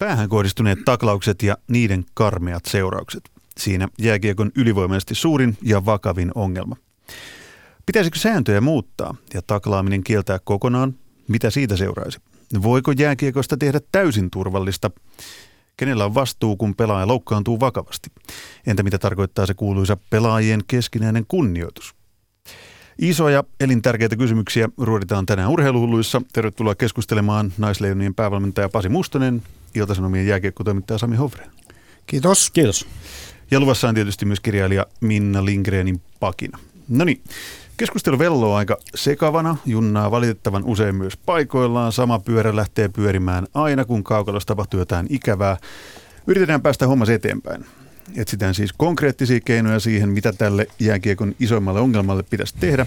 Päähän kohdistuneet taklaukset ja niiden karmeat seuraukset. Siinä jääkiekon ylivoimaisesti suurin ja vakavin ongelma. Pitäisikö sääntöjä muuttaa ja taklaaminen kieltää kokonaan? Mitä siitä seuraisi? Voiko jääkiekosta tehdä täysin turvallista? Kenellä on vastuu, kun pelaaja loukkaantuu vakavasti? Entä mitä tarkoittaa se kuuluisa pelaajien keskinäinen kunnioitus? Isoja elintärkeitä kysymyksiä ruoditaan tänään urheiluhulluissa. Tervetuloa keskustelemaan naisleijonien päävalmentaja Pasi Mustonen, Iltasanomien jääkiekkotoimittaja Sami Hofre. Kiitos. Kiitos. Ja luvassa on tietysti myös kirjailija Minna Lindgrenin pakina. No niin, keskustelu velloo aika sekavana, junnaa valitettavan usein myös paikoillaan. Sama pyörä lähtee pyörimään aina, kun kaukalossa tapahtuu jotain ikävää. Yritetään päästä hommas eteenpäin. Etsitään siis konkreettisia keinoja siihen, mitä tälle jääkiekon isoimmalle ongelmalle pitäisi tehdä,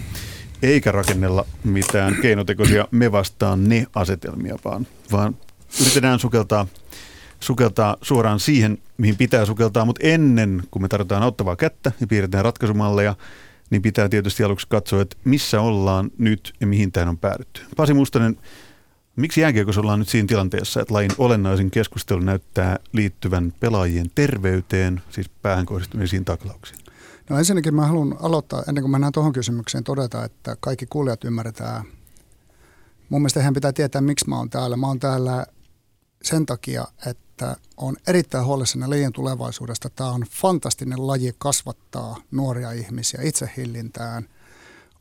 eikä rakennella mitään keinotekoisia me vastaan ne asetelmia, vaan, vaan yritetään sukeltaa, sukeltaa suoraan siihen, mihin pitää sukeltaa, mutta ennen kuin me tarvitaan auttavaa kättä ja piirretään ratkaisumalleja, niin pitää tietysti aluksi katsoa, että missä ollaan nyt ja mihin tähän on päädytty. Pasi Mustonen, Miksi jääkiekossa ollaan nyt siinä tilanteessa, että lajin olennaisin keskustelu näyttää liittyvän pelaajien terveyteen, siis päähän kohdistuneisiin taklauksiin? No ensinnäkin mä haluan aloittaa, ennen kuin mennään tuohon kysymykseen, todeta, että kaikki kuulijat ymmärretään. Mun mielestä pitää tietää, miksi mä oon täällä. Mä oon täällä sen takia, että on erittäin huolissani lajien tulevaisuudesta. Tämä on fantastinen laji kasvattaa nuoria ihmisiä itsehillintään,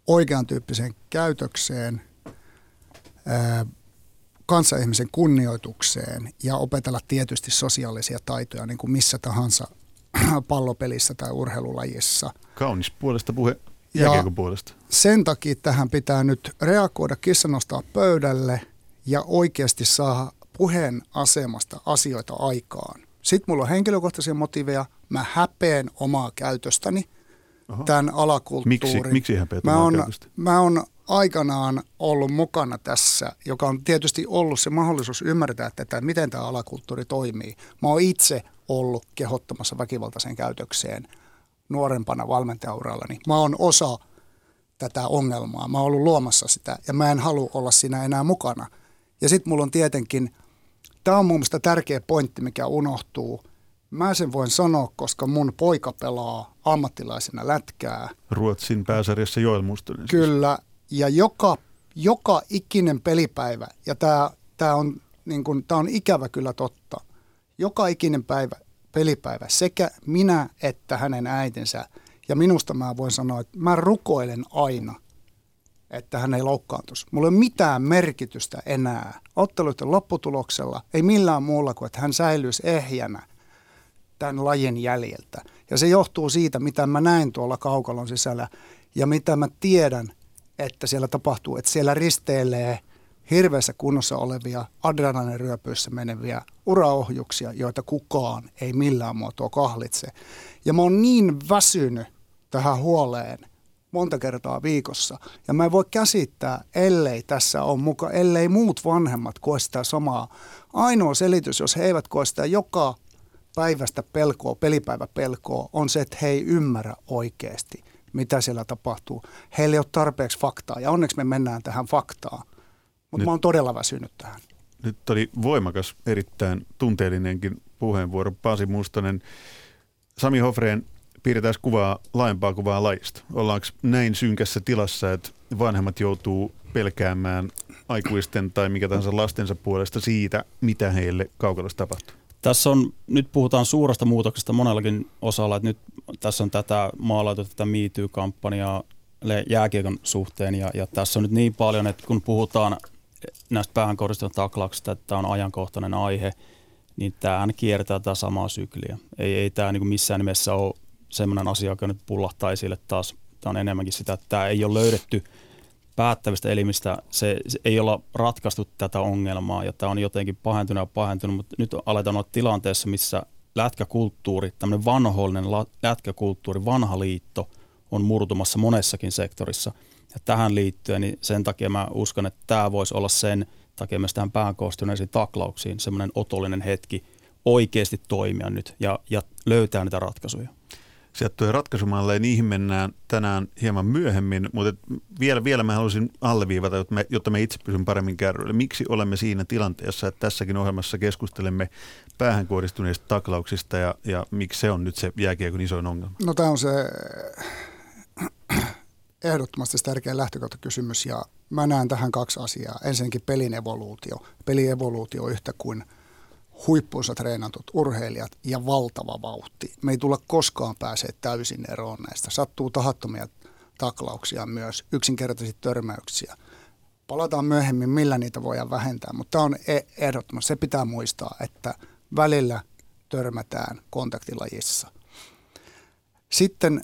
oikean tyyppiseen käytökseen – kanssaihmisen kunnioitukseen ja opetella tietysti sosiaalisia taitoja niin kuin missä tahansa pallopelissä tai urheilulajissa. Kaunis puolesta puhe jääkiekon puolesta. Sen takia tähän pitää nyt reagoida, kissa nostaa pöydälle ja oikeasti saa puheen asemasta asioita aikaan. Sitten mulla on henkilökohtaisia motiiveja, mä häpeen omaa käytöstäni, Oho. tämän alakulttuurin. Miksi, miksi häpeät mä on, mä on aikanaan ollut mukana tässä, joka on tietysti ollut se mahdollisuus ymmärtää että miten tämä alakulttuuri toimii. Mä oon itse ollut kehottamassa väkivaltaiseen käytökseen nuorempana valmentajaurallani. Mä oon osa tätä ongelmaa. Mä oon ollut luomassa sitä ja mä en halua olla siinä enää mukana. Ja sitten mulla on tietenkin, tämä on mun mielestä tärkeä pointti, mikä unohtuu. Mä sen voin sanoa, koska mun poika pelaa ammattilaisena lätkää. Ruotsin pääsarjassa Joel Mustonen. Siis. Kyllä, ja joka, joka ikinen pelipäivä, ja tämä tää on, niin kun, tää on ikävä kyllä totta, joka ikinen päivä, pelipäivä, sekä minä että hänen äitinsä, ja minusta mä voin sanoa, että mä rukoilen aina, että hän ei loukkaantuisi. Mulla ei ole mitään merkitystä enää otteluiden lopputuloksella, ei millään muulla kuin, että hän säilyisi ehjänä tämän lajin jäljeltä. Ja se johtuu siitä, mitä mä näin tuolla kaukalon sisällä ja mitä mä tiedän että siellä tapahtuu, että siellä risteilee hirveässä kunnossa olevia adrenaliiniryöpyissä meneviä uraohjuksia, joita kukaan ei millään muotoa kahlitse. Ja mä oon niin väsynyt tähän huoleen monta kertaa viikossa. Ja mä en voi käsittää, ellei tässä on mukaan, ellei muut vanhemmat koe sitä samaa. Ainoa selitys, jos he eivät koe sitä joka päivästä pelkoa, pelipäivä pelkoa, on se, että he ei ymmärrä oikeasti – mitä siellä tapahtuu. Heillä ei ole tarpeeksi faktaa ja onneksi me mennään tähän faktaan. Mutta mä oon todella väsynyt tähän. Nyt oli voimakas, erittäin tunteellinenkin puheenvuoro. Pasi Mustonen, Sami Hofreen piirretään kuvaa, laajempaa kuvaa lajista. Ollaanko näin synkässä tilassa, että vanhemmat joutuu pelkäämään aikuisten tai mikä tahansa lastensa puolesta siitä, mitä heille kaukalossa tapahtuu? Tässä on, nyt puhutaan suuresta muutoksesta monellakin osalla, että nyt tässä on tätä maalautu tätä MeToo-kampanjaa jääkiekon suhteen ja, ja tässä on nyt niin paljon, että kun puhutaan näistä päähän kohdistuvista taklauksista, että tämä on ajankohtainen aihe, niin tämähän kiertää tätä samaa sykliä. Ei, ei tämä niin missään nimessä ole sellainen asia, joka nyt pullahtaa esille taas. Tämä on enemmänkin sitä, että tämä ei ole löydetty – päättävistä elimistä se, se ei olla ratkaistu tätä ongelmaa ja tämä on jotenkin pahentunut ja pahentunut, mutta nyt aletaan olla tilanteessa, missä lätkäkulttuuri, tämmöinen vanhollinen lätkäkulttuuri, vanha liitto on murtumassa monessakin sektorissa. Ja tähän liittyen, niin sen takia mä uskon, että tämä voisi olla sen takia myös tähän päänkoostuneisiin taklauksiin semmoinen otollinen hetki oikeasti toimia nyt ja, ja löytää niitä ratkaisuja. Sieltä tulee ratkaisumalle niihin mennään tänään hieman myöhemmin, mutta vielä, vielä mä haluaisin alleviivata, jotta me, jotta me itse pysymme paremmin kärryillä. Miksi olemme siinä tilanteessa, että tässäkin ohjelmassa keskustelemme päähän kohdistuneista taklauksista ja, ja miksi se on nyt se jääkiekon isoin ongelma? No tämä on se ehdottomasti tärkeä lähtökohtakysymys ja mä näen tähän kaksi asiaa. Ensinnäkin pelin evoluutio. Pelievoluutio yhtä kuin huippuunsa treenatut urheilijat ja valtava vauhti. Me ei tulla koskaan pääsee täysin eroon näistä. Sattuu tahattomia taklauksia myös, yksinkertaisia törmäyksiä. Palataan myöhemmin, millä niitä voidaan vähentää, mutta tämä on e- ehdottomasti. Se pitää muistaa, että välillä törmätään kontaktilajissa. Sitten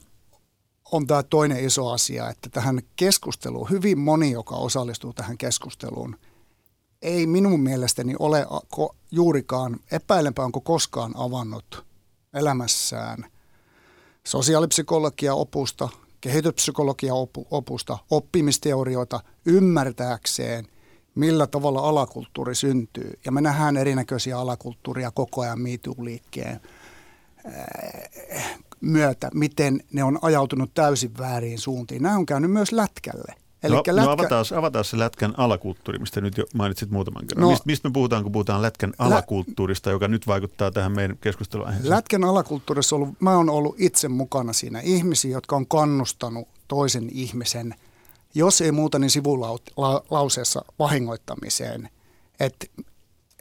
on tämä toinen iso asia, että tähän keskusteluun, hyvin moni, joka osallistuu tähän keskusteluun, ei minun mielestäni ole juurikaan, epäilenpä onko koskaan avannut elämässään sosiaalipsykologia opusta, kehityspsykologia opusta, oppimisteorioita ymmärtääkseen, millä tavalla alakulttuuri syntyy. Ja me nähdään erinäköisiä alakulttuuria koko ajan MeToo-liikkeen myötä, miten ne on ajautunut täysin väärin suuntiin. Nämä on käynyt myös lätkälle. Eli no, lätkä... no avataan, avataan se lätkän alakulttuuri, mistä nyt jo mainitsit muutaman kerran. No, mistä, mistä me puhutaan, kun puhutaan lätkän Lä... alakulttuurista, joka nyt vaikuttaa tähän meidän keskusteluaiheeseen? Lätkän alakulttuurissa ollut, mä oon ollut itse mukana siinä ihmisiä, jotka on kannustanut toisen ihmisen, jos ei muuta, niin sivulauseessa vahingoittamiseen. Et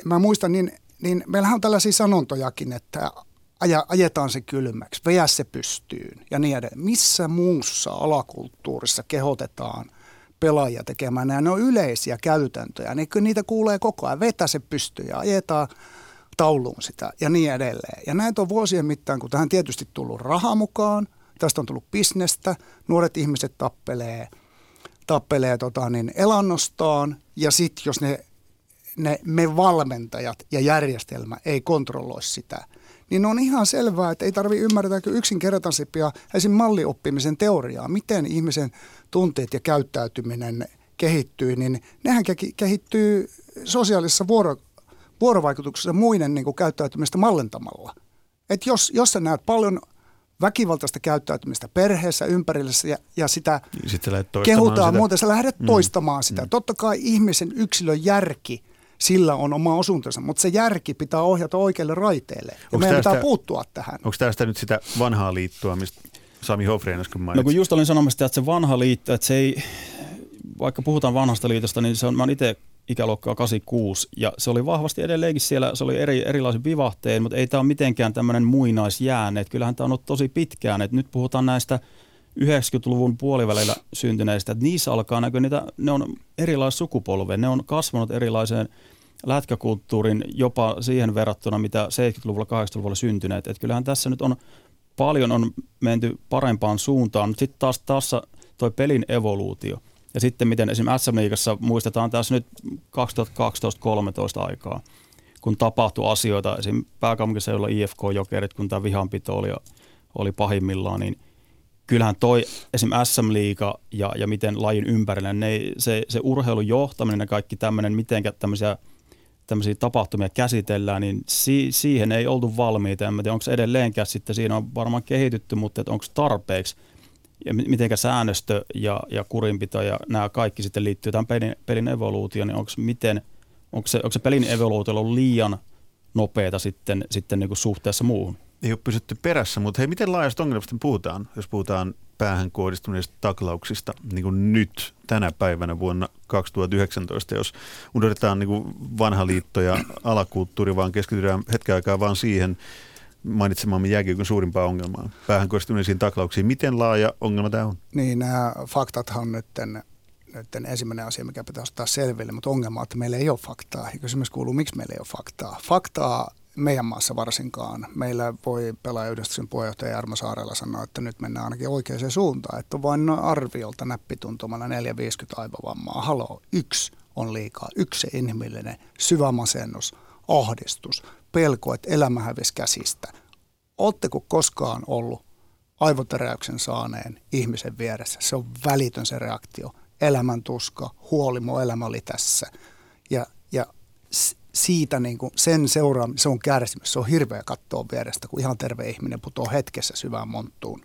mä muistan, niin, niin meillähän on tällaisia sanontojakin, että aja, ajetaan se kylmäksi, veä se pystyyn ja niin edelleen. Missä muussa alakulttuurissa kehotetaan pelaajia tekemään nämä? Ne on yleisiä käytäntöjä, niin niitä kuulee koko ajan. Vetä se pystyyn ja ajetaan tauluun sitä ja niin edelleen. Ja näitä on vuosien mittaan, kun tähän tietysti tullut raha mukaan, tästä on tullut bisnestä, nuoret ihmiset tappelee, tappelee tota, niin elannostaan ja sitten jos ne, ne, me valmentajat ja järjestelmä ei kontrolloi sitä – niin on ihan selvää, että ei tarvitse ymmärtääkö yksinkertaisempia esim. mallioppimisen teoriaa, miten ihmisen tunteet ja käyttäytyminen kehittyy, niin nehän kehittyy sosiaalisessa vuoro, vuorovaikutuksessa muiden niin kuin käyttäytymistä mallentamalla. Et jos, jos sä näet paljon väkivaltaista käyttäytymistä perheessä, ympärillä ja, ja sitä niin kehutaan sitä. muuten, sä lähdet mm. toistamaan sitä. Mm. Totta kai ihmisen yksilön järki – sillä on oma osuutensa, mutta se järki pitää ohjata oikealle raiteelle. Ja onks meidän tästä, pitää puuttua tähän. Onko tästä nyt sitä vanhaa liittoa, mistä Sami Hofreen äsken mainitsi? No kun just olin sanomassa, että se vanha liitto, että se ei, vaikka puhutaan vanhasta liitosta, niin se on, mä oon itse ikäluokkaa 86, ja se oli vahvasti edelleenkin siellä, se oli eri, erilaisin vivahteen, mutta ei tämä ole mitenkään tämmöinen muinaisjäänne, että kyllähän tämä on ollut tosi pitkään, että nyt puhutaan näistä 90-luvun puolivälillä syntyneistä, että niissä alkaa näkyä niitä, ne on erilaiset sukupolve, ne on kasvanut erilaiseen lätkäkulttuurin jopa siihen verrattuna, mitä 70-luvulla, 80-luvulla syntyneet. Että kyllähän tässä nyt on paljon on menty parempaan suuntaan, mutta sitten taas tässä toi pelin evoluutio. Ja sitten miten esimerkiksi SM Liigassa muistetaan tässä nyt 2012-2013 aikaa, kun tapahtui asioita, esim. pääkaupunkiseudulla IFK-jokerit, kun tämä vihanpito oli, oli pahimmillaan, niin kyllähän toi esim. SM Liiga ja, ja miten lajin ympärillä, ne, se, se urheilun johtaminen ja kaikki tämmöinen, miten tämmöisiä tämmöisiä tapahtumia käsitellään, niin si- siihen ei oltu valmiita. En tiedä, onko se edelleenkään sitten, siinä on varmaan kehitytty, mutta onko tarpeeksi ja miten säännöstö ja, ja kurinpito ja nämä kaikki sitten liittyy tähän pelin, pelin evoluutioon, niin onko, miten, onko, se, onko se pelin evoluutio ollut liian nopeata sitten, sitten niin kuin suhteessa muuhun? Ei ole pysytty perässä, mutta hei, miten laajasta ongelmasta puhutaan, jos puhutaan päähän kohdistuneista taklauksista niin kuin nyt tänä päivänä vuonna 2019, jos unohdetaan niin kuin vanha liitto ja alakulttuuri, vaan keskitytään hetken aikaa vaan siihen mainitsemaamme jääkiekon suurimpaa ongelmaa, päähän kohdistuneisiin taklauksiin. Miten laaja ongelma tämä on? Niin, nämä faktathan on nyt, nyt ensimmäinen asia, mikä pitää ottaa selville, mutta ongelma on, että meillä ei ole faktaa. Ja kysymys kuuluu, miksi meillä ei ole faktaa. Faktaa meidän maassa varsinkaan. Meillä voi pelaajayhdistyksen puheenjohtaja Jarmo Saarella sanoa, että nyt mennään ainakin oikeaan suuntaan. Että vain arviolta näppituntumalla 450 aivovammaa. Haloo, yksi on liikaa. Yksi inhimillinen syvä masennus, ahdistus, pelko, että elämä hävisi käsistä. Oletteko koskaan ollut aivotäräyksen saaneen ihmisen vieressä? Se on välitön se reaktio. Elämän tuska, huoli, elämä oli tässä. Ja, ja siitä niin kuin sen seuraaminen, se on kärsimys. Se on hirveä kattoa vierestä, kun ihan terve ihminen putoaa hetkessä syvään monttuun.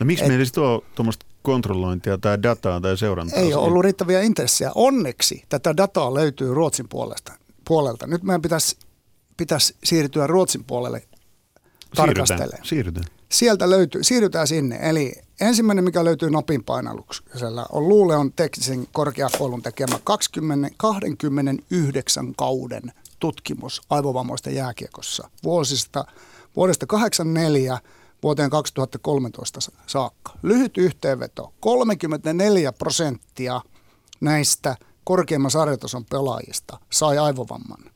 No miksi Et, meillä on tuommoista kontrollointia tai dataa tai seurantaa? Ei ole ollut riittäviä intressejä. Onneksi tätä dataa löytyy Ruotsin puolesta, puolelta. Nyt meidän pitäisi, pitäisi siirtyä Ruotsin puolelle tarkastelemaan. Siirrytään. Sieltä löytyy, siirrytään sinne. Eli ensimmäinen, mikä löytyy napin painalluksella, on Luuleon teknisen korkeakoulun tekemä 20, 29 kauden tutkimus aivovammoisten jääkiekossa vuosista, vuodesta 84 vuoteen 2013 saakka. Lyhyt yhteenveto. 34 prosenttia näistä korkeimman sarjatason pelaajista sai aivovamman.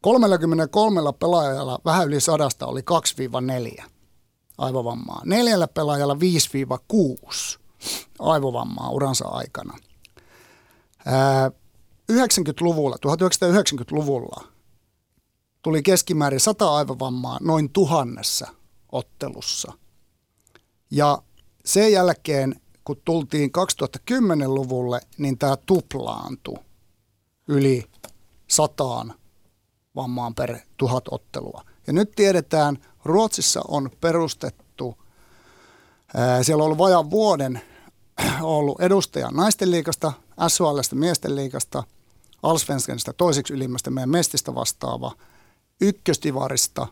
33 pelaajalla vähän yli sadasta oli 2-4 aivovammaa. Neljällä pelaajalla 5-6 aivovammaa uransa aikana. 90-luvulla, 1990-luvulla tuli keskimäärin 100 aivovammaa noin tuhannessa ottelussa. Ja sen jälkeen, kun tultiin 2010-luvulle, niin tämä tuplaantui yli sataan vammaan per tuhat ottelua. Ja nyt tiedetään, Ruotsissa on perustettu, siellä on ollut vajan vuoden ollut edustaja naisten liikasta, SHLstä miesten liikasta, Alsvenskanista toiseksi ylimmästä meidän mestistä vastaava, ykköstivarista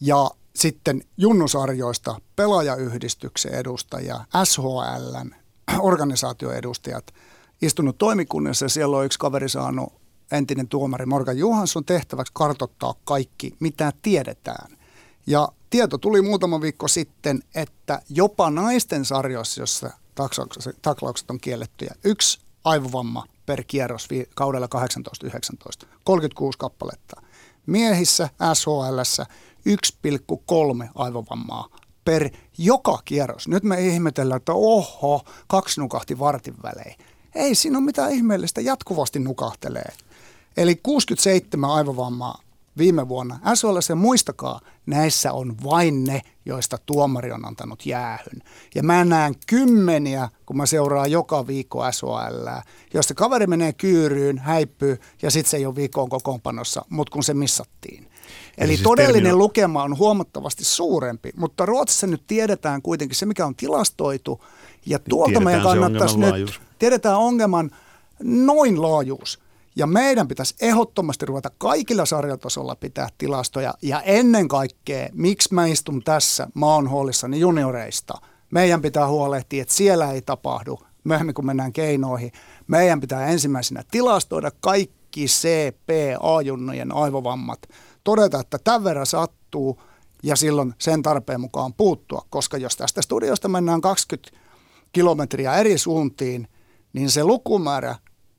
ja sitten junnusarjoista pelaajayhdistyksen edustaja, SHLn organisaatioedustajat istunut toimikunnassa ja siellä on yksi kaveri saanut entinen tuomari Morgan Johansson tehtäväksi kartottaa kaikki, mitä tiedetään. Ja tieto tuli muutama viikko sitten, että jopa naisten sarjoissa, jossa taklaukset on kiellettyjä, yksi aivovamma per kierros kaudella 18-19, 36 kappaletta. Miehissä SHL 1,3 aivovammaa per joka kierros. Nyt me ihmetellään, että oho, kaksi nukahti vartin välein. Ei siinä ole mitään ihmeellistä, jatkuvasti nukahtelee. Eli 67 aivovammaa viime vuonna. SHL ja muistakaa, näissä on vain ne, joista tuomari on antanut jäähyn. Ja mä näen kymmeniä, kun mä seuraan joka viikko SHL, josta kaveri menee kyyryyn, häipyy ja sitten se ei ole viikkoon kokoonpanossa, mutta kun se missattiin. Eli, Eli siis todellinen termino... lukema on huomattavasti suurempi, mutta Ruotsissa nyt tiedetään kuitenkin se, mikä on tilastoitu, ja tuolta meidän kannattaisi nyt, laajuus. tiedetään ongelman noin laajuus. Ja meidän pitäisi ehdottomasti ruveta kaikilla sarjatasolla pitää tilastoja. Ja ennen kaikkea, miksi mä istun tässä, mä oon huolissani junioreista. Meidän pitää huolehtia, että siellä ei tapahdu myöhemmin, kun mennään keinoihin. Meidän pitää ensimmäisenä tilastoida kaikki CPA-junnojen aivovammat. Todeta, että tämän verran sattuu ja silloin sen tarpeen mukaan puuttua. Koska jos tästä studiosta mennään 20 kilometriä eri suuntiin, niin se lukumäärä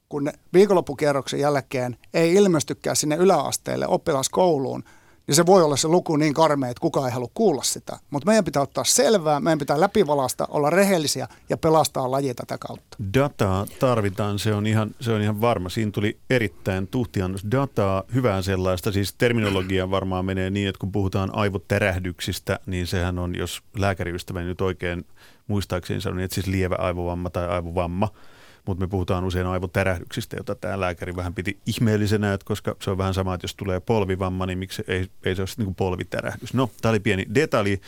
kun viikonloppukierroksen jälkeen ei ilmestykään sinne yläasteelle oppilaskouluun, niin se voi olla se luku niin karmea, että kukaan ei halua kuulla sitä. Mutta meidän pitää ottaa selvää, meidän pitää läpivalasta, olla rehellisiä ja pelastaa laji tätä kautta. Dataa tarvitaan, se on ihan, se on ihan varma. Siinä tuli erittäin tuhtiannos dataa, hyvää sellaista. Siis terminologia varmaan menee niin, että kun puhutaan aivoterähdyksistä, niin sehän on, jos lääkäriystäväni nyt oikein muistaakseni sanoi, että siis lievä aivovamma tai aivovamma – mutta me puhutaan usein aivotärähdyksistä, jota tämä lääkäri vähän piti ihmeellisenä, että koska se on vähän sama, että jos tulee polvivamma, niin miksi ei, ei se ole niin kuin polviterähdys. No, tämä oli pieni detalji.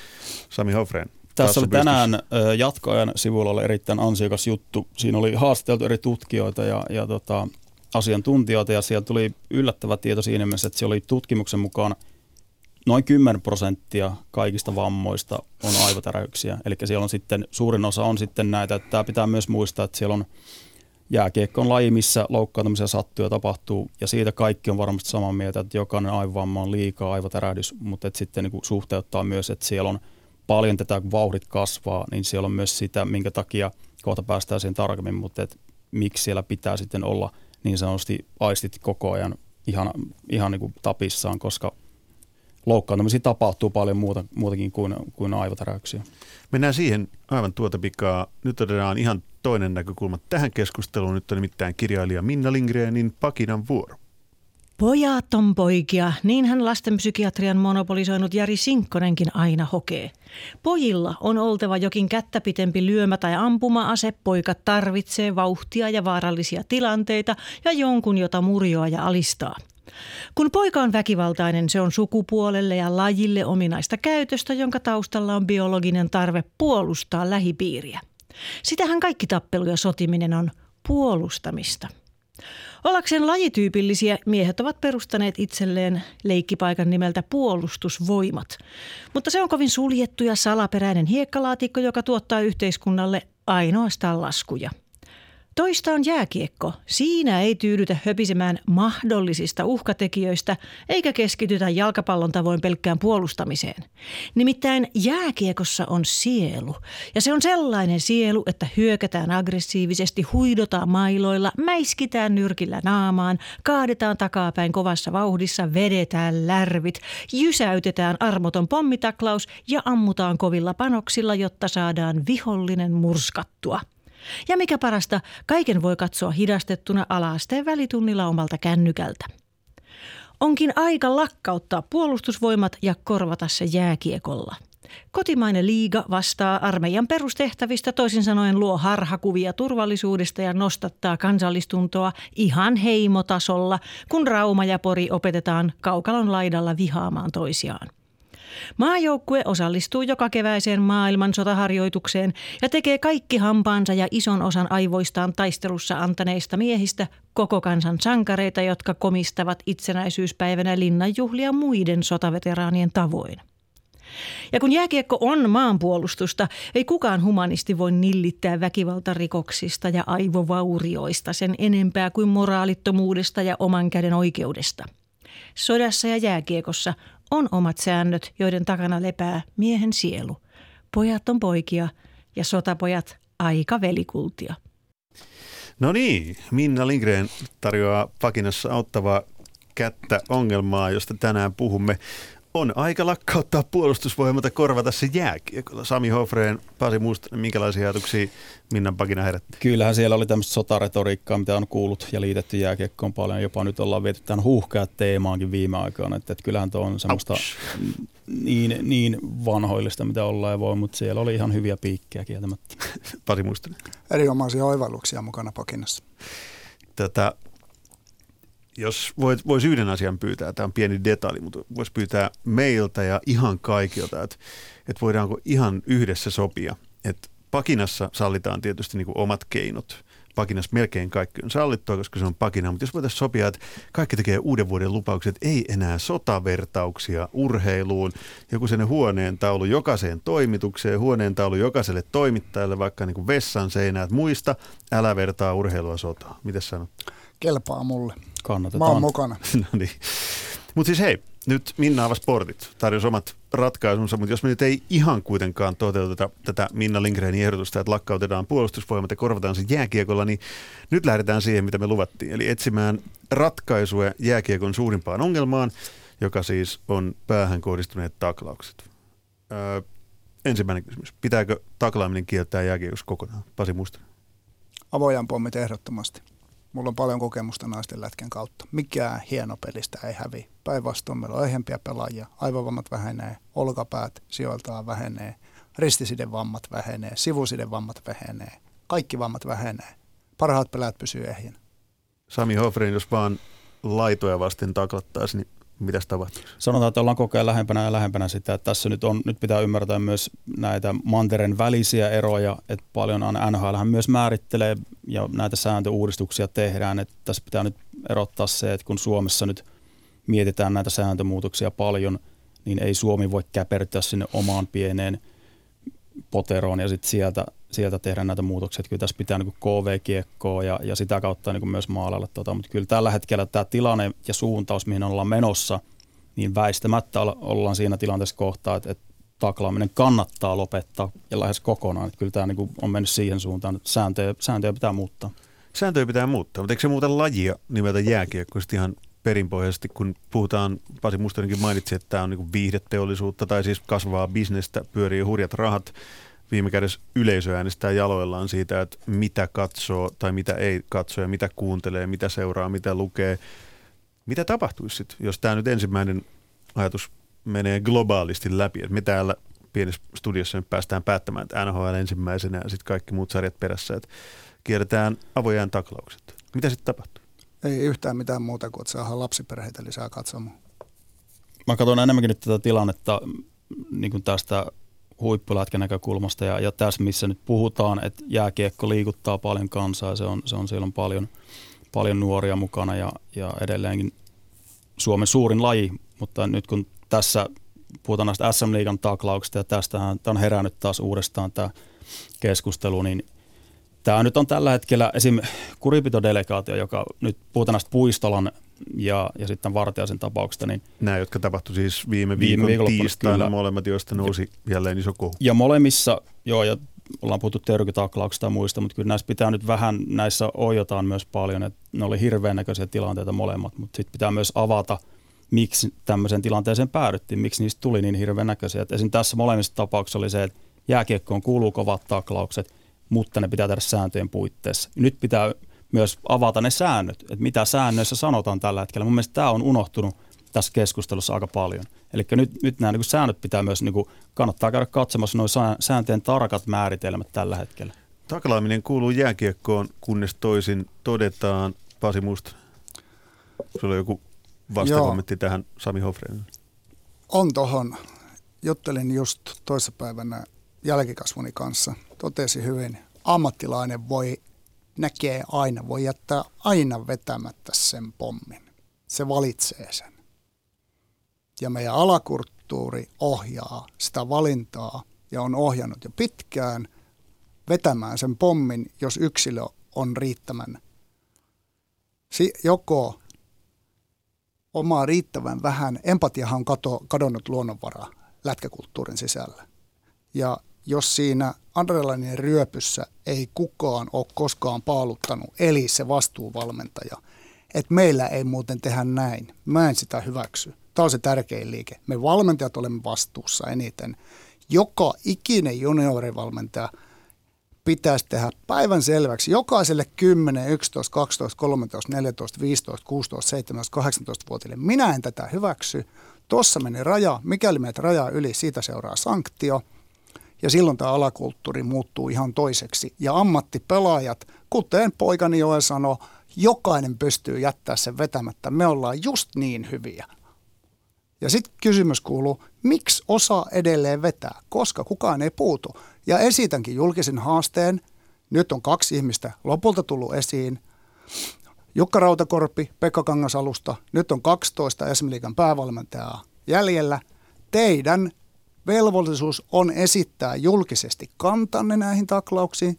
Sami Hofren. Tässä oli tänään jatkoajan sivulla oli erittäin ansiokas juttu. Siinä oli haastateltu eri tutkijoita ja, ja tota, asiantuntijoita ja siellä tuli yllättävä tieto siinä mielessä, että se oli tutkimuksen mukaan noin 10 prosenttia kaikista vammoista on aivotäräyksiä. Eli siellä on sitten, suurin osa on sitten näitä, että tämä pitää myös muistaa, että siellä on jääkiekko on laji, missä loukkaantumisia sattuu ja tapahtuu, ja siitä kaikki on varmasti samaa mieltä, että jokainen aivovamma on liikaa aivotärähdys, mutta että sitten niin suhteuttaa myös, että siellä on paljon tätä, kun vauhdit kasvaa, niin siellä on myös sitä, minkä takia kohta päästään siihen tarkemmin, mutta että miksi siellä pitää sitten olla niin sanotusti aistit koko ajan ihan, ihan niin kuin tapissaan, koska loukkaantumisia tapahtuu paljon muuta, muutakin kuin, kuin aivotäräyksiä. Mennään siihen aivan tuota pikaa. Nyt otetaan ihan toinen näkökulma tähän keskusteluun. Nyt on nimittäin kirjailija Minna Lindgrenin Pakinan vuoro. Pojat on poikia, niinhän lastenpsykiatrian monopolisoinut Jari Sinkkonenkin aina hokee. Pojilla on oltava jokin kättä pitempi lyömä tai ampuma-ase, poika tarvitsee vauhtia ja vaarallisia tilanteita ja jonkun, jota murjoa ja alistaa. Kun poika on väkivaltainen, se on sukupuolelle ja lajille ominaista käytöstä, jonka taustalla on biologinen tarve puolustaa lähipiiriä. Sitähän kaikki tappelu ja sotiminen on puolustamista. Ollakseen lajityypillisiä miehet ovat perustaneet itselleen leikkipaikan nimeltä puolustusvoimat. Mutta se on kovin suljettu ja salaperäinen hiekkalaatikko, joka tuottaa yhteiskunnalle ainoastaan laskuja – Toista on jääkiekko. Siinä ei tyydytä höpisemään mahdollisista uhkatekijöistä eikä keskitytä jalkapallon tavoin pelkkään puolustamiseen. Nimittäin jääkiekossa on sielu. Ja se on sellainen sielu, että hyökätään aggressiivisesti, huidotaan mailoilla, mäiskitään nyrkillä naamaan, kaadetaan takapäin kovassa vauhdissa, vedetään lärvit, jysäytetään armoton pommitaklaus ja ammutaan kovilla panoksilla, jotta saadaan vihollinen murskattua. Ja mikä parasta, kaiken voi katsoa hidastettuna alaasteen välitunnilla omalta kännykältä. Onkin aika lakkauttaa puolustusvoimat ja korvata se jääkiekolla. Kotimainen liiga vastaa armeijan perustehtävistä, toisin sanoen luo harhakuvia turvallisuudesta ja nostattaa kansallistuntoa ihan heimotasolla, kun Rauma ja Pori opetetaan kaukalon laidalla vihaamaan toisiaan. Maajoukkue osallistuu joka keväiseen maailman sotaharjoitukseen ja tekee kaikki hampaansa ja ison osan aivoistaan taistelussa antaneista miehistä koko kansan sankareita, jotka komistavat itsenäisyyspäivänä linnanjuhlia muiden sotaveteraanien tavoin. Ja kun jääkiekko on maanpuolustusta, ei kukaan humanisti voi nillittää väkivaltarikoksista ja aivovaurioista sen enempää kuin moraalittomuudesta ja oman käden oikeudesta. Sodassa ja jääkiekossa on omat säännöt, joiden takana lepää miehen sielu. Pojat on poikia ja sotapojat aika velikultia. No niin, Minna Lindgren tarjoaa pakinassa auttavaa kättä ongelmaa, josta tänään puhumme on aika lakkauttaa puolustusvoimat ja korvata se jääkiekolla. Sami Hofreen, Pasi Musta, minkälaisia ajatuksia Minnan pakina herätti? Kyllähän siellä oli tämmöistä sotaretoriikkaa, mitä on kuullut ja liitetty jääkiekkoon paljon. Jopa nyt ollaan viety tämän huuhkeat teemaankin viime aikoina. Että, että kyllähän tuo on semmoista niin, niin vanhoillista, mitä ollaan ja voi, mutta siellä oli ihan hyviä piikkejä kieltämättä. Pasi Musta. Erinomaisia oivalluksia mukana pakinassa. Tätä jos voit, voisi yhden asian pyytää, tämä on pieni detalji, mutta voisi pyytää meiltä ja ihan kaikilta, että, että voidaanko ihan yhdessä sopia, että pakinassa sallitaan tietysti niin omat keinot. Pakinassa melkein kaikki on sallittua, koska se on pakina, mutta jos voitaisiin sopia, että kaikki tekee uuden vuoden lupaukset, ei enää sotavertauksia urheiluun, joku sen huoneen taulu jokaiseen toimitukseen, huoneen taulu jokaiselle toimittajalle, vaikka niin vessan seinä, että muista, älä vertaa urheilua sotaa. Miten sanot? Kelpaa mulle. Kannatetaan. Mä oon mukana. no niin. Mutta siis hei, nyt Minna Sportit tarjosi omat ratkaisunsa, mutta jos me nyt ei ihan kuitenkaan toteuteta tätä Minna Lindgrenin ehdotusta, että lakkautetaan puolustusvoimat ja korvataan se jääkiekolla, niin nyt lähdetään siihen, mitä me luvattiin. Eli etsimään ratkaisuja jääkiekon suurimpaan ongelmaan, joka siis on päähän kohdistuneet taklaukset. Öö, ensimmäinen kysymys. Pitääkö taklaaminen kieltää jääkiekossa kokonaan? Pasi Mustonen. Avojan pommit ehdottomasti. Mulla on paljon kokemusta naisten lätkän kautta. Mikään hieno pelistä ei hävi. Päinvastoin meillä on ehempiä pelaajia. Aivovammat vähenee, olkapäät sijoiltaan vähenee, ristisiden vammat vähenee, sivusiden vammat vähenee. Kaikki vammat vähenee. Parhaat pelaajat pysyy ehjinä. Sami Hofren, jos vaan laitoja vasten taklattaisiin, niin mitäs tapahtuu? Sanotaan, että ollaan koko ajan lähempänä ja lähempänä sitä, että tässä nyt, on, nyt pitää ymmärtää myös näitä manteren välisiä eroja, että paljon NHL myös määrittelee ja näitä sääntöuudistuksia tehdään, että tässä pitää nyt erottaa se, että kun Suomessa nyt mietitään näitä sääntömuutoksia paljon, niin ei Suomi voi käpertyä sinne omaan pieneen poteroon ja sitten sieltä, sieltä tehdä näitä muutoksia. Kyllä tässä pitää niin KV-kiekkoa ja, ja sitä kautta niin myös maalailla. Tota. Mutta kyllä tällä hetkellä tämä tilanne ja suuntaus, mihin ollaan menossa, niin väistämättä ollaan siinä tilanteessa kohtaa, että, että taklaaminen kannattaa lopettaa ja lähes kokonaan. Että kyllä tämä niin on mennyt siihen suuntaan, että sääntöjä, sääntöjä pitää muuttaa. Sääntöjä pitää muuttaa, mutta eikö se muuta lajia nimeltä jääkiekko ihan perinpohjaisesti, kun puhutaan, Pasi Mustonenkin mainitsi, että tämä on niin viihdeteollisuutta tai siis kasvaa bisnestä, pyörii hurjat rahat. Viime kädessä yleisö äänestää jaloillaan siitä, että mitä katsoo tai mitä ei katso ja mitä kuuntelee, mitä seuraa, mitä lukee. Mitä tapahtuisi sit, jos tämä nyt ensimmäinen ajatus menee globaalisti läpi, että me täällä pienessä studiossa nyt päästään päättämään, että NHL ensimmäisenä ja sitten kaikki muut sarjat perässä, että kierretään avojaan taklaukset. Mitä sitten tapahtuu? Ei yhtään mitään muuta kuin, että saadaan lapsiperheitä lisää katsomaan. Mä katson enemmänkin nyt tätä tilannetta niin kuin tästä huippulätkän näkökulmasta ja, ja tässä missä nyt puhutaan, että jääkiekko liikuttaa paljon kansaa, se on, se on siellä on paljon, paljon nuoria mukana ja, ja edelleenkin Suomen suurin laji, mutta nyt kun tässä puhutaan näistä SM-liigan taklauksista ja tästähän on herännyt taas uudestaan tämä keskustelu, niin tämä nyt on tällä hetkellä esim. kuripitodelegaatio, joka nyt puhutaan näistä Puistolan ja, ja sitten Vartiaisen tapauksesta. Niin Nämä, jotka tapahtui siis viime viikon viime tiistaina, kyllä. molemmat, joista nousi ja, jälleen iso kohu. Ja molemmissa, joo, ja ollaan puhuttu terkitaklauksista ja muista, mutta kyllä näissä pitää nyt vähän, näissä ojotaan myös paljon, että ne oli hirveän näköisiä tilanteita molemmat, mutta sitten pitää myös avata, miksi tämmöiseen tilanteeseen päädyttiin, miksi niistä tuli niin hirveän näköisiä. Et esim. tässä molemmissa tapauksissa oli se, että jääkiekkoon kuuluu kovat taklaukset, mutta ne pitää tehdä sääntöjen puitteissa. Nyt pitää myös avata ne säännöt, että mitä säännöissä sanotaan tällä hetkellä. Mun mielestä tämä on unohtunut tässä keskustelussa aika paljon. Eli nyt, nyt nämä niin säännöt pitää myös, niin kuin, kannattaa käydä katsomassa noin sääntöjen tarkat määritelmät tällä hetkellä. Taklaaminen kuuluu jääkiekkoon, kunnes toisin todetaan. Pasi Musta, sulla on joku vastakommentti Joo. tähän Sami Hofreen. On tohon. Juttelin just toissapäivänä jälkikasvuni kanssa. Totesi hyvin, ammattilainen voi näkee aina, voi jättää aina vetämättä sen pommin. Se valitsee sen. Ja meidän alakulttuuri ohjaa sitä valintaa ja on ohjannut jo pitkään vetämään sen pommin, jos yksilö on riittämän si- joko omaa riittävän vähän, empatiahan on kadonnut luonnonvara lätkäkulttuurin sisällä. Ja jos siinä adrenalinin ryöpyssä ei kukaan ole koskaan paaluttanut, eli se vastuuvalmentaja, että meillä ei muuten tehdä näin. Mä en sitä hyväksy. Tämä on se tärkein liike. Me valmentajat olemme vastuussa eniten. Joka ikinen juniorivalmentaja pitäisi tehdä päivän selväksi jokaiselle 10, 11, 12, 13, 14, 15, 16, 17, 18 vuotiaille. Minä en tätä hyväksy. Tuossa meni raja. Mikäli menet rajaa yli, siitä seuraa sanktio – ja silloin tämä alakulttuuri muuttuu ihan toiseksi. Ja ammattipelaajat, kuten poikani Joel sanoi, jokainen pystyy jättää sen vetämättä. Me ollaan just niin hyviä. Ja sitten kysymys kuuluu, miksi osa edelleen vetää, koska kukaan ei puutu. Ja esitänkin julkisen haasteen. Nyt on kaksi ihmistä lopulta tullut esiin. Jukka Rautakorpi, Pekka Kangasalusta. Nyt on 12 esimerkiksi päävalmentajaa jäljellä. Teidän velvollisuus on esittää julkisesti kantanne näihin taklauksiin.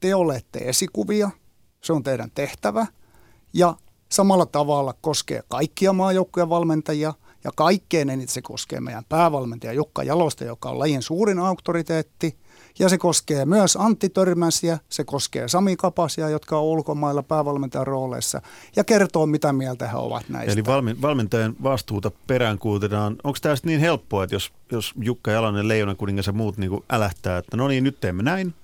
Te olette esikuvia, se on teidän tehtävä. Ja samalla tavalla koskee kaikkia maajoukkojen valmentajia ja kaikkein eniten se koskee meidän päävalmentaja Jukka Jalosta, joka on lajin suurin auktoriteetti – ja se koskee myös Antti Törmäsiä, se koskee Sami Kapasia, jotka on ulkomailla päävalmentajan rooleissa, ja kertoo, mitä mieltä he ovat näistä. Eli valmentajan vastuuta peräänkuutetaan. Onko tämä niin helppoa, että jos, jos Jukka Jalonen, Leijona kuningas ja muut niin älähtää, että no niin, nyt teemme näin,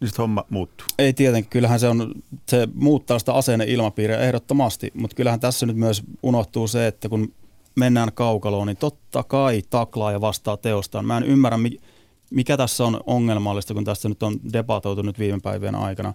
niin sitten homma muuttuu. Ei tietenkin, kyllähän se, on, se muuttaa sitä asenneilmapiiriä ehdottomasti, mutta kyllähän tässä nyt myös unohtuu se, että kun mennään kaukaloon, niin totta kai taklaa ja vastaa teostaan. Mä en ymmärrä, mikä tässä on ongelmallista, kun tässä nyt on debatoitu nyt viime päivien aikana,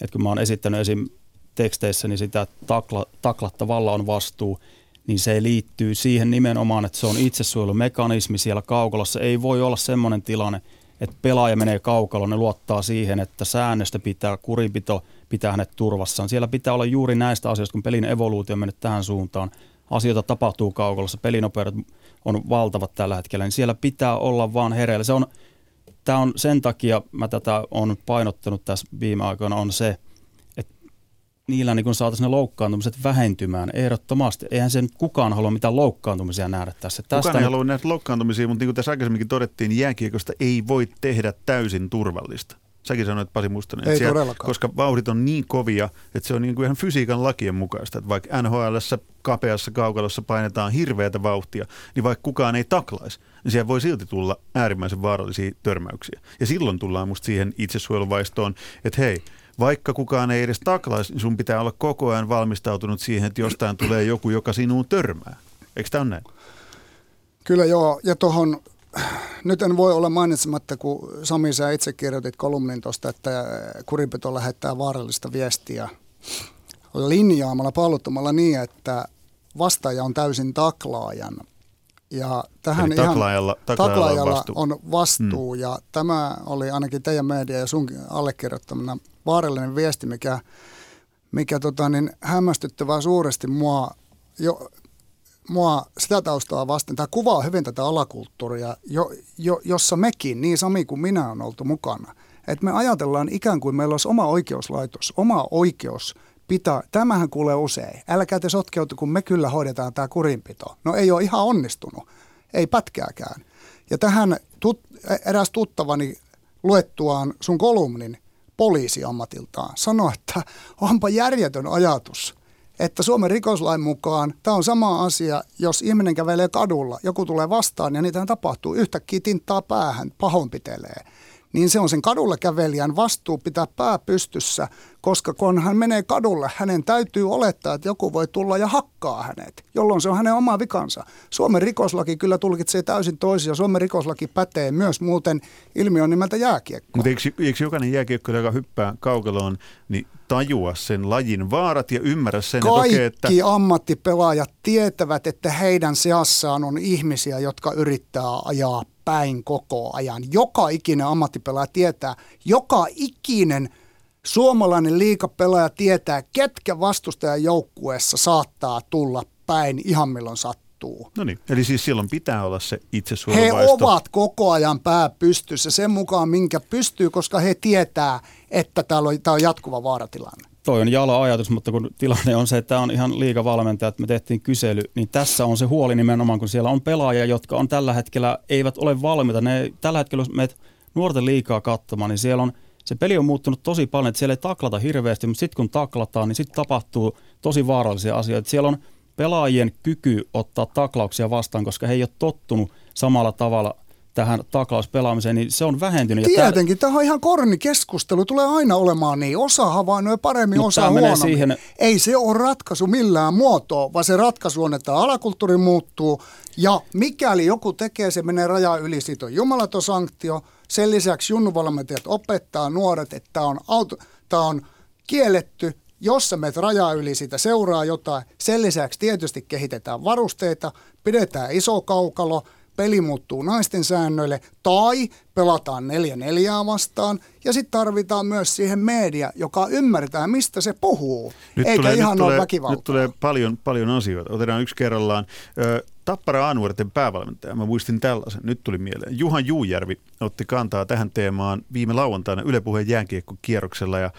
että kun mä oon esittänyt esim. teksteissä niin sitä, takla, taklattavalla on vastuu, niin se liittyy siihen nimenomaan, että se on itsesuojelumekanismi siellä kaukalossa. Ei voi olla semmoinen tilanne, että pelaaja menee kaukaloon, ne luottaa siihen, että säännöstä pitää, kuripito pitää hänet turvassaan. Siellä pitää olla juuri näistä asioista, kun pelin evoluutio on mennyt tähän suuntaan. Asioita tapahtuu kaukalossa, pelinopeudet on valtavat tällä hetkellä, niin siellä pitää olla vaan hereillä. Se on tämä on sen takia, mä tätä on painottanut tässä viime aikoina, on se, että niillä niin saataisiin ne loukkaantumiset vähentymään ehdottomasti. Eihän se nyt kukaan halua mitään loukkaantumisia nähdä tässä. Tästä kukaan ei halua nähdä loukkaantumisia, mutta niin kuin tässä aikaisemminkin todettiin, jääkiekosta ei voi tehdä täysin turvallista. Säkin sanoit Pasi Mustonen, Ei siellä, koska vauhdit on niin kovia, että se on niin kuin ihan fysiikan lakien mukaista. Että vaikka nhl kapeassa kaukalossa painetaan hirveätä vauhtia, niin vaikka kukaan ei taklaisi, niin siellä voi silti tulla äärimmäisen vaarallisia törmäyksiä. Ja silloin tullaan musta siihen itsesuojeluvaistoon, että hei, vaikka kukaan ei edes taklaisi, niin sun pitää olla koko ajan valmistautunut siihen, että jostain tulee joku, joka sinuun törmää. Eikö tämä ole näin? Kyllä joo, ja tuohon, nyt en voi olla mainitsematta, kun Sami sä itse kirjoitit kolumnin tuosta, että kurinpito lähettää vaarallista viestiä linjaamalla, pallottomalla niin, että vastaaja on täysin taklaajan. Ja tähän Eli taklaajalla, ihan, taklaajalla, taklaajalla on vastuu. on vastuu mm. ja tämä oli ainakin teidän media ja sun allekirjoittamana vaarallinen viesti, mikä, mikä tota, niin, hämmästyttävää suuresti mua, jo, mua sitä taustaa vasten. Tämä kuvaa hyvin tätä alakulttuuria, jo, jo, jossa mekin, niin Sami kuin minä on oltu mukana. Että me ajatellaan ikään kuin meillä olisi oma oikeuslaitos, oma oikeus – pitää, tämähän kuulee usein. Älkää te sotkeutu, kun me kyllä hoidetaan tämä kurinpito. No ei ole ihan onnistunut, ei pätkääkään. Ja tähän tut, eräs tuttavani luettuaan sun kolumnin poliisiammatiltaan sanoi, että onpa järjetön ajatus, että Suomen rikoslain mukaan tämä on sama asia, jos ihminen kävelee kadulla, joku tulee vastaan ja niitä tapahtuu, yhtäkkiä tinttaa päähän, pahoinpitelee – niin se on sen kadulla kävelijän vastuu pitää pää pystyssä, koska kun hän menee kadulle, hänen täytyy olettaa, että joku voi tulla ja hakkaa hänet, jolloin se on hänen oma vikansa. Suomen rikoslaki kyllä tulkitsee täysin toisia. Suomen rikoslaki pätee myös muuten ilmiön nimeltä jääkiekko. Mutta eikö, eikö jokainen jääkiekko, joka hyppää kaukaloon, niin tajua sen lajin vaarat ja ymmärrä sen, Kaikki että, okay, että... ammattipelaajat tietävät, että heidän seassaan on ihmisiä, jotka yrittää ajaa päin koko ajan. Joka ikinen ammattipelaaja tietää, joka ikinen suomalainen liikapelaaja tietää, ketkä vastustajan joukkueessa saattaa tulla päin ihan milloin sattuu. No niin, eli siis silloin pitää olla se itse He ovat koko ajan pää pystyssä sen mukaan, minkä pystyy, koska he tietää, että täällä on, tämä on jatkuva vaaratilanne toi on jalo ajatus, mutta kun tilanne on se, että tämä on ihan liikavalmentaja, että me tehtiin kysely, niin tässä on se huoli nimenomaan, kun siellä on pelaajia, jotka on tällä hetkellä, eivät ole valmiita. Ne, tällä hetkellä, jos meet nuorten liikaa katsomaan, niin siellä on, se peli on muuttunut tosi paljon, että siellä ei taklata hirveästi, mutta sitten kun taklataan, niin sitten tapahtuu tosi vaarallisia asioita. Siellä on pelaajien kyky ottaa taklauksia vastaan, koska he ei ole tottunut samalla tavalla – tähän taklauspelaamiseen, niin se on vähentynyt. Tietenkin, tämä on ihan korni keskustelu, tulee aina olemaan niin. Osa havainnoi paremmin, Mut osa huonommin. Siihen... Ei se ole ratkaisu millään muotoa, vaan se ratkaisu on, että alakulttuuri muuttuu ja mikäli joku tekee, se menee raja yli, siitä on jumalaton sanktio. Sen lisäksi junnuvalmentajat opettaa nuoret, että tämä on, auto, tämä on kielletty, jos sä menet rajaa yli, siitä seuraa jotain. Sen lisäksi tietysti kehitetään varusteita, pidetään iso kaukalo, peli muuttuu naisten säännöille tai pelataan neljä neljää vastaan ja sitten tarvitaan myös siihen media, joka ymmärtää, mistä se puhuu, nyt eikä tulee, ihan nyt ole tulee, väkivaltaa. Nyt tulee paljon, paljon asioita. Otetaan yksi kerrallaan. Tappara Anuorten päävalmentaja, mä muistin tällaisen, nyt tuli mieleen. Juhan Juujärvi otti kantaa tähän teemaan viime lauantaina Yle Puheen ja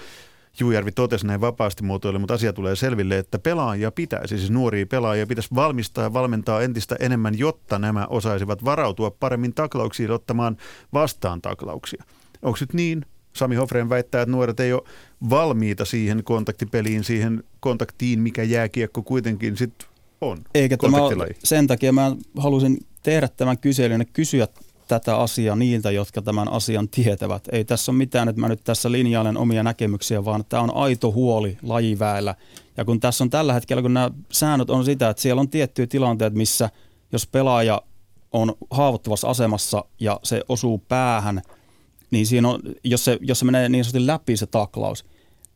Juujärvi totesi näin vapaasti muotoille, mutta asia tulee selville, että pelaajia pitäisi, siis nuoria pelaajia pitäisi valmistaa ja valmentaa entistä enemmän, jotta nämä osaisivat varautua paremmin taklauksiin ottamaan vastaan taklauksia. Onko nyt niin? Sami Hofreen väittää, että nuoret ei ole valmiita siihen kontaktipeliin, siihen kontaktiin, mikä jääkiekko kuitenkin sitten on. Eikä tämä sen takia mä halusin tehdä tämän kyselyn ja kysyä tätä asiaa niiltä, jotka tämän asian tietävät. Ei tässä ole mitään, että mä nyt tässä linjailen omia näkemyksiä, vaan tämä on aito huoli lajiväellä. Ja kun tässä on tällä hetkellä, kun nämä säännöt on sitä, että siellä on tiettyjä tilanteet, missä jos pelaaja on haavoittuvassa asemassa ja se osuu päähän, niin siinä on, jos, se, jos se menee niin sanotusti läpi se taklaus,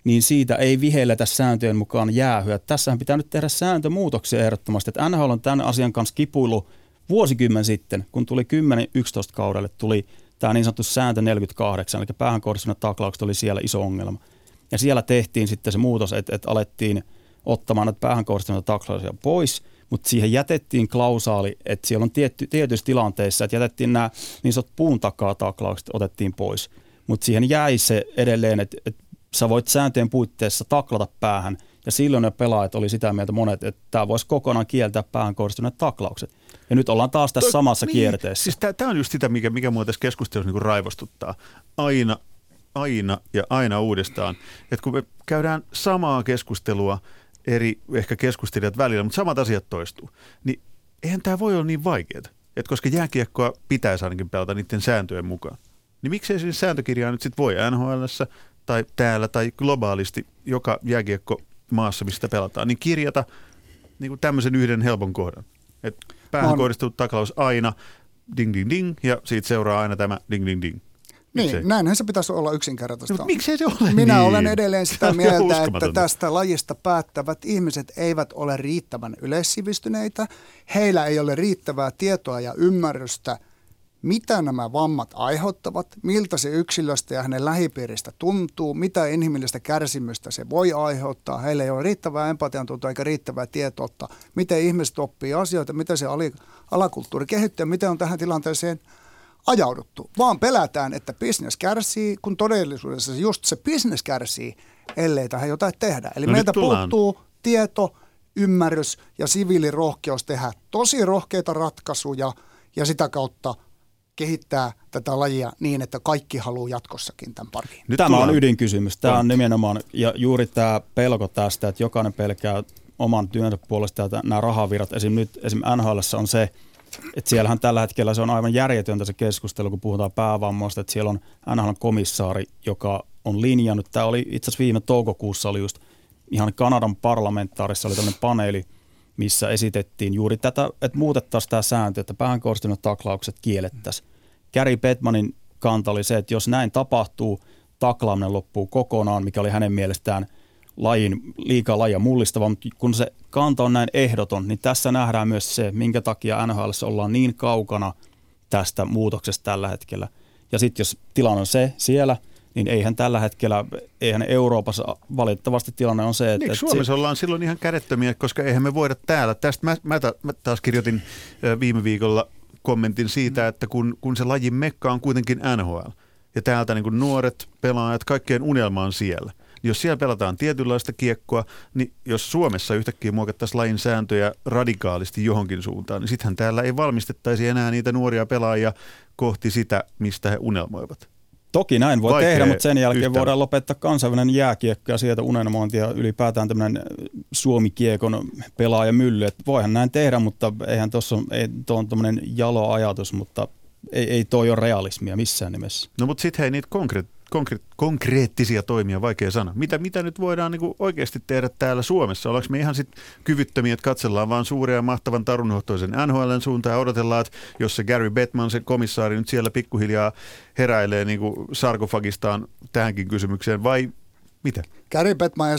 niin siitä ei vihelletä sääntöjen mukaan jäähyä. Tässähän pitää nyt tehdä sääntömuutoksia ehdottomasti. Että NHL on tämän asian kanssa kipuilu vuosikymmen sitten, kun tuli 10-11 kaudelle, tuli tämä niin sanottu sääntö 48, eli päähän kohdistuneet taklaukset oli siellä iso ongelma. Ja siellä tehtiin sitten se muutos, että, että alettiin ottamaan näitä päähän kohdistuneita taklauksia pois, mutta siihen jätettiin klausaali, että siellä on tietty, tietyissä tilanteissa, että jätettiin nämä niin sanotut puun takaa taklaukset otettiin pois. Mutta siihen jäi se edelleen, että, että sä voit sääntöjen puitteissa taklata päähän, ja silloin ne pelaajat oli sitä mieltä monet, että tämä voisi kokonaan kieltää päähän kohdistuneet taklaukset. Ja nyt ollaan taas tässä samassa niin, kierteessä. Siis tämä on just sitä, mikä, mikä mua tässä keskustelussa niin raivostuttaa. Aina, aina ja aina uudestaan. Että kun me käydään samaa keskustelua eri ehkä keskustelijat välillä, mutta samat asiat toistuu, niin eihän tämä voi olla niin vaikeaa. Että koska jääkiekkoa pitäisi ainakin pelata niiden sääntöjen mukaan. Niin miksei siis sääntökirjaa nyt sitten voi nhl tai täällä tai globaalisti joka jääkiekko maassa, mistä pelataan, niin kirjata niin kuin tämmöisen yhden helpon kohdan. Et päähän On. kohdistunut taklaus aina, ding ding ding, ja siitä seuraa aina tämä ding ding ding. Miksei? Niin, näinhän se pitäisi olla yksinkertaista. No, mutta miksei se ole Minä niin? olen edelleen sitä mieltä, että tästä lajista päättävät ihmiset eivät ole riittävän yleissivistyneitä. Heillä ei ole riittävää tietoa ja ymmärrystä, mitä nämä vammat aiheuttavat, miltä se yksilöstä ja hänen lähipiiristä tuntuu, mitä inhimillistä kärsimystä se voi aiheuttaa. Heillä ei ole riittävää empatian tuntoa eikä riittävää tietoutta, miten ihmiset oppii asioita, miten se alakulttuuri kehittyy ja miten on tähän tilanteeseen ajauduttu, vaan pelätään, että bisnes kärsii, kun todellisuudessa just se bisnes kärsii, ellei tähän jotain tehdä. Eli No meiltä puuttuu tieto, ymmärrys ja siviilirohkeus tehdä tosi rohkeita ratkaisuja ja sitä kautta kehittää tätä lajia niin, että kaikki haluaa jatkossakin tämän pariin. Nyt tämä on ydinkysymys. Tämä on nimenomaan, ja juuri tämä pelko tästä, että jokainen pelkää oman työnsä puolesta, että nämä rahavirrat, esim. nyt esim. NHL on se, että siellähän tällä hetkellä se on aivan järjetöntä se keskustelu, kun puhutaan päävammoista, että siellä on NHL-komissaari, joka on linjannut, tämä oli itse asiassa viime toukokuussa oli just ihan Kanadan parlamentaarissa oli tämmöinen paneeli, missä esitettiin juuri tätä, että muutettaisiin tämä sääntö, että päähän kohdistuneet taklaukset kiellettäisiin. Gary Bettmanin kanta oli se, että jos näin tapahtuu, taklaaminen loppuu kokonaan, mikä oli hänen mielestään lajin, liikaa lajia mullistava, mutta kun se kanta on näin ehdoton, niin tässä nähdään myös se, minkä takia NHL ollaan niin kaukana tästä muutoksesta tällä hetkellä. Ja sitten jos tilanne on se siellä, niin eihän tällä hetkellä, eihän Euroopassa valitettavasti tilanne on se, että... Niin, Suomessa ollaan silloin ihan kädettömiä, koska eihän me voida täällä. Tästä mä, mä, mä taas kirjoitin viime viikolla kommentin siitä, että kun, kun se lajin mekka on kuitenkin NHL, ja täältä niin nuoret pelaajat, kaikkeen unelma on siellä. Jos siellä pelataan tietynlaista kiekkoa, niin jos Suomessa yhtäkkiä muokattaisiin lajin sääntöjä radikaalisti johonkin suuntaan, niin sittenhän täällä ei valmistettaisi enää niitä nuoria pelaajia kohti sitä, mistä he unelmoivat. Toki näin voi Vaikea tehdä, mutta sen jälkeen yhtälö. voidaan lopettaa kansainvälinen jääkiekko ja sieltä unelmointi ja ylipäätään tämmöinen Suomi-kiekon pelaajamylly. Et voihan näin tehdä, mutta eihän tuossa ei, on tämmöinen jalo ajatus, mutta ei, ei toi ole realismia missään nimessä. No mutta sitten hei niitä konkre- konkre- konkreettisia toimia, vaikea sana. Mitä, mitä nyt voidaan niinku oikeasti tehdä täällä Suomessa? Ollaanko me ihan sitten kyvyttömiä, että katsellaan vaan suuria ja mahtavan tarunhohtoisen NHLn suuntaan ja odotellaan, että jos se Gary Bettman, se komissaari nyt siellä pikkuhiljaa heräilee niinku sarkofagistaan tähänkin kysymykseen vai mitä? Gary Bettman ja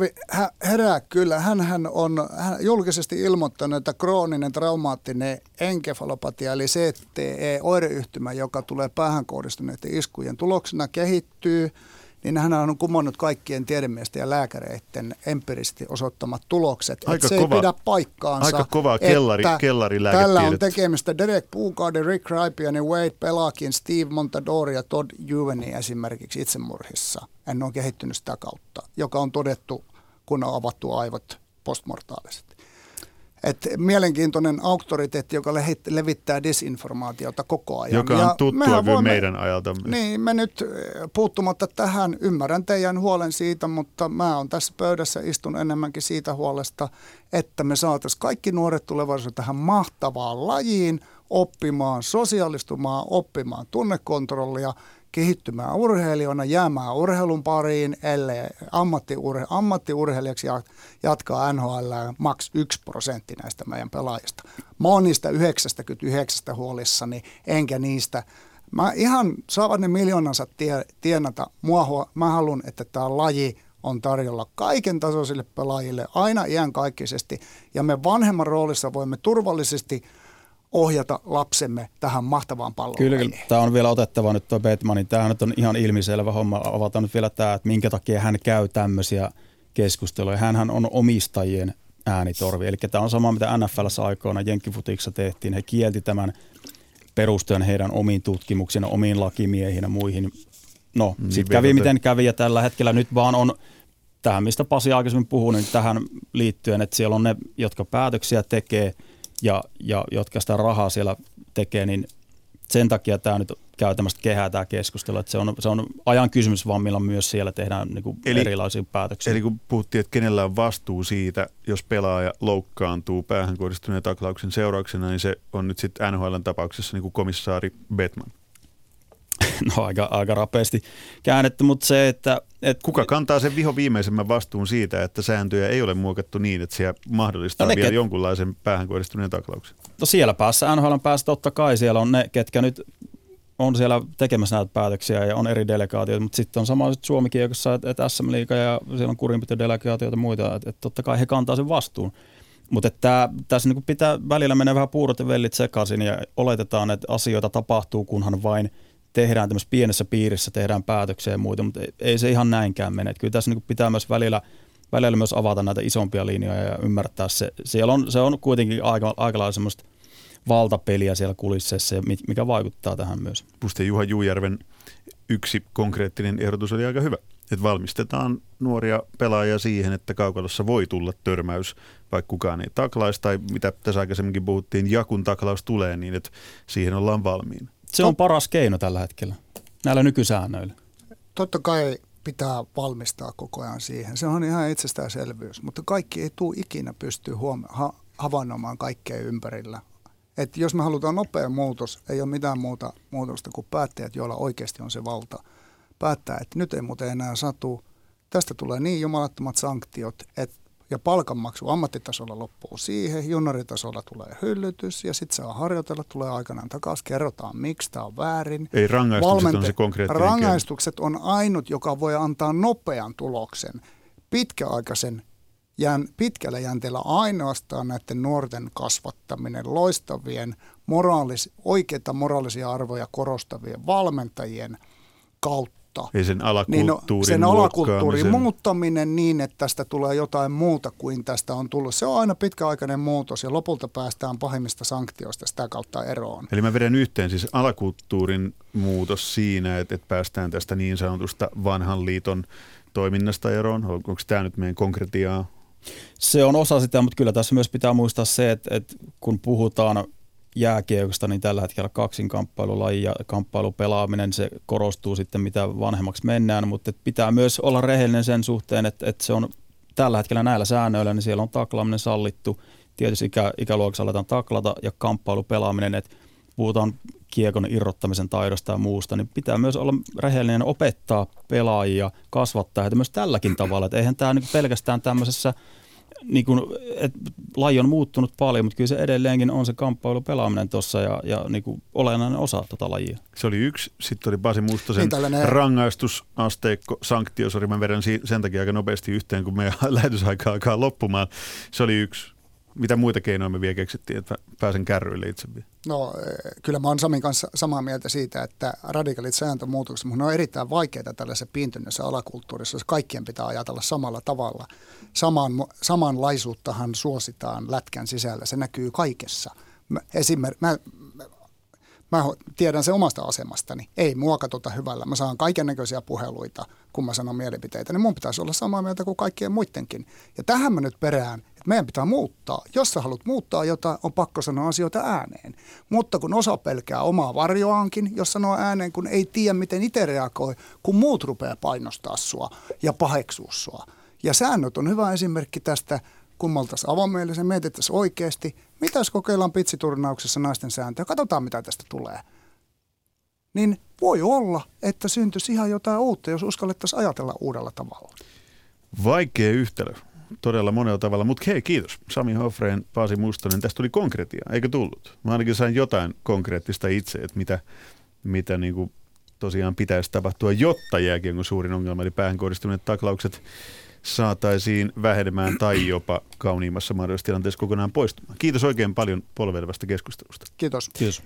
vi- hän herää kyllä. Hän on hän julkisesti ilmoittanut, että krooninen traumaattinen enkefalopatia eli CTE-oireyhtymä, joka tulee päähän kohdistuneiden iskujen tuloksena kehittyy, niin hän on kumonnut kaikkien tiedemiesten ja lääkäreiden empiirisesti osoittamat tulokset. Aika että se kova- ei pidä paikkaansa. aika kovaa kellari- että kellarilääketiedettä. Tällä on tekemistä Derek Puukauden, Rick Raipianen, Wade Pelakin, Steve Montadori ja Todd Juveni esimerkiksi itsemurhissa. En ole kehittynyt sitä kautta, joka on todettu, kun on avattu aivot postmortaalisesti. Et mielenkiintoinen auktoriteetti, joka levittää disinformaatiota koko ajan. Joka on Ja tuttua voimme- meidän ajaltamme. Niin, me nyt eh, puuttumatta tähän, ymmärrän teidän huolen siitä, mutta mä oon tässä pöydässä istun enemmänkin siitä huolesta, että me saataisiin kaikki nuoret tulevaisuudessa tähän mahtavaan lajiin, oppimaan, sosiaalistumaan, oppimaan tunnekontrollia, kehittymään urheilijoina, jäämään urheilun pariin, ellei ammattiurhe- ammattiurheilijaksi ja- jatkaa NHL maks 1 prosentti näistä meidän pelaajista. Mä oon niistä 99 huolissani, enkä niistä Mä ihan saavat ne miljoonansa tie, tienata. Mua, mä haluan, että tämä laji on tarjolla kaiken tasoisille pelaajille aina iänkaikkisesti. Ja me vanhemman roolissa voimme turvallisesti ohjata lapsemme tähän mahtavaan Kyllä, pallolajiin. kyllä. Tämä on vielä otettava nyt tuo Batmanin. Tämähän nyt on ihan ilmiselvä homma. Avataan nyt vielä tämä, että minkä takia hän käy tämmöisiä keskusteluja. Hänhän on omistajien äänitorvi. Eli tämä on sama, mitä NFLssä aikoina Jenkkifutiksessa tehtiin. He kielti tämän perustuen heidän omiin tutkimuksiin, omiin lakimiehiin ja muihin. No, Niin, sitten kävi miten kävi ja tällä hetkellä nyt vaan on tähän, mistä Pasi aikaisemmin puhui, niin tähän liittyen, että siellä on ne, jotka päätöksiä tekee ja, ja jotka sitä rahaa siellä tekee, niin sen takia tämä nyt käy tämmöistä kehää tämä keskustelu, että se on, se on ajan kysymys vaan, milloin myös siellä tehdään niin kuin Eli- erilaisia päätöksiä. Eli kun puhuttiin, että kenellä on vastuu siitä, jos pelaaja loukkaantuu päähän kohdistuneen taklauksen seurauksena, niin se on nyt sitten NHLn tapauksessa niin kuin komissaari Batman. no aika, aika rapeasti käännetty, mutta se, että... Et, Kuka kantaa sen viho viimeisemmän vastuun siitä, että sääntöjä ei ole muokattu niin, että se mahdollistaa no vielä ket... jonkunlaisen päähän kohdistuneen taklauksen? No siellä päässä, NHL päässä totta kai siellä on ne, ketkä nyt on siellä tekemässä näitä päätöksiä ja on eri delegaatioita, mutta sitten on sama Suomikin, jossa että SM Liiga ja siellä on kurinpitodelegaatioita ja muita, että, että totta kai he kantaa sen vastuun. Mutta tässä niin pitää välillä mennä vähän puurot ja vellit sekaisin ja oletetaan, että asioita tapahtuu, kunhan vain tehdään tämmöisessä pienessä piirissä, tehdään päätöksiä ja muita, mutta ei se ihan näinkään mene. Kyllä tässä niin pitää myös välillä, välillä myös avata näitä isompia linjoja ja ymmärtää se. Siellä on, se on kuitenkin aika, aika lailla semmoista valtapeliä siellä kulisseissa, mikä vaikuttaa tähän myös. Musta Juha Juujärven yksi konkreettinen ehdotus oli aika hyvä, että valmistetaan nuoria pelaajia siihen, että kaukalossa voi tulla törmäys, vaikka kukaan ei taklaisi, tai mitä tässä aikaisemminkin puhuttiin, ja kun taklaus tulee, niin että siihen ollaan valmiin. Se on paras keino tällä hetkellä, näillä nykysäännöillä. Totta kai pitää valmistaa koko ajan siihen. Se on ihan itsestäänselvyys, mutta kaikki ei tule ikinä pystyä huom- ha- havainnoimaan kaikkea ympärillä että jos me halutaan nopea muutos, ei ole mitään muuta muutosta kuin päättäjät, joilla oikeasti on se valta päättää, että nyt ei muuten enää satu. Tästä tulee niin jumalattomat sanktiot, että ja palkanmaksu ammattitasolla loppuu siihen, junioritasolla tulee hyllytys ja sitten saa harjoitella, tulee aikanaan takaisin, kerrotaan miksi tämä on väärin. Ei rangaistukset Valmente- on se konkreettinen Rangaistukset on ainut, joka voi antaa nopean tuloksen. Pitkäaikaisen jään pitkällä jänteellä ainoastaan näiden nuorten kasvattaminen loistavien moraalis, oikeita moraalisia arvoja korostavien valmentajien kautta. Ei sen alakulttuurin, niin no, sen alakulttuurin muuttaminen niin, että tästä tulee jotain muuta kuin tästä on tullut. Se on aina pitkäaikainen muutos ja lopulta päästään pahimmista sanktioista sitä kautta eroon. Eli mä vedän yhteen siis alakulttuurin muutos siinä, että, että päästään tästä niin sanotusta vanhan liiton toiminnasta eroon. Onko tämä nyt meidän konkretiaa se on osa sitä, mutta kyllä tässä myös pitää muistaa se, että, että kun puhutaan jääkiekosta, niin tällä hetkellä kaksinkamppailulaji ja kamppailupelaaminen, se korostuu sitten mitä vanhemmaksi mennään, mutta pitää myös olla rehellinen sen suhteen, että, että se on tällä hetkellä näillä säännöillä, niin siellä on taklaaminen sallittu, tietysti ikä, ikäluokassa aletaan taklata ja kamppailupelaaminen, että puhutaan kiekon irrottamisen taidosta ja muusta, niin pitää myös olla rehellinen opettaa pelaajia, kasvattaa heitä myös tälläkin tavalla. Että eihän tämä niin pelkästään tämmöisessä, niin kuin, että laji on muuttunut paljon, mutta kyllä se edelleenkin on se kamppailu pelaaminen tuossa ja, ja niin kuin olennainen osa tuota lajia. Se oli yksi. Sitten oli Pasi Mustosen niin tällainen... rangaistusasteikko, sanktio, mä vedän sen takia aika nopeasti yhteen, kun meidän lähetysaika alkaa loppumaan. Se oli yksi mitä muita keinoja me vielä keksittiin, että pääsen kärryille itse vielä? No kyllä mä oon Samin kanssa samaa mieltä siitä, että radikaalit sääntömuutokset, mutta ne on erittäin vaikeita tällaisessa piintyneessä alakulttuurissa, jos kaikkien pitää ajatella samalla tavalla. Saman, samanlaisuuttahan suositaan lätkän sisällä, se näkyy kaikessa. Mä, esimerk, mä, mä tiedän se omasta asemastani. Ei mua katsota hyvällä. Mä saan kaiken näköisiä puheluita, kun mä sanon mielipiteitä. Niin mun pitäisi olla samaa mieltä kuin kaikkien muidenkin. Ja tähän mä nyt perään, että meidän pitää muuttaa. Jos sä haluat muuttaa jotain, on pakko sanoa asioita ääneen. Mutta kun osa pelkää omaa varjoankin, jos sanoo ääneen, kun ei tiedä, miten itse reagoi, kun muut rupeaa painostaa sua ja paheksua sua. Ja säännöt on hyvä esimerkki tästä – kummaltaisiin avomielisen, mietittäisiin oikeasti, mitä jos kokeillaan pitsiturnauksessa naisten sääntöjä, katsotaan mitä tästä tulee. Niin voi olla, että syntyisi ihan jotain uutta, jos uskallettaisiin ajatella uudella tavalla. Vaikea yhtälö, todella monella tavalla, mutta hei kiitos Sami Hofreen, Paasi Mustonen, tästä tuli konkretia, eikö tullut? Mä ainakin sain jotain konkreettista itse, että mitä, mitä niin kuin tosiaan pitäisi tapahtua, jotta jääkiekon suurin ongelma, eli päähän kohdistuneet taklaukset saataisiin vähenemään tai jopa kauniimmassa mahdollisessa tilanteessa kokonaan poistumaan. Kiitos oikein paljon polvelevasta keskustelusta. Kiitos. Kiitos.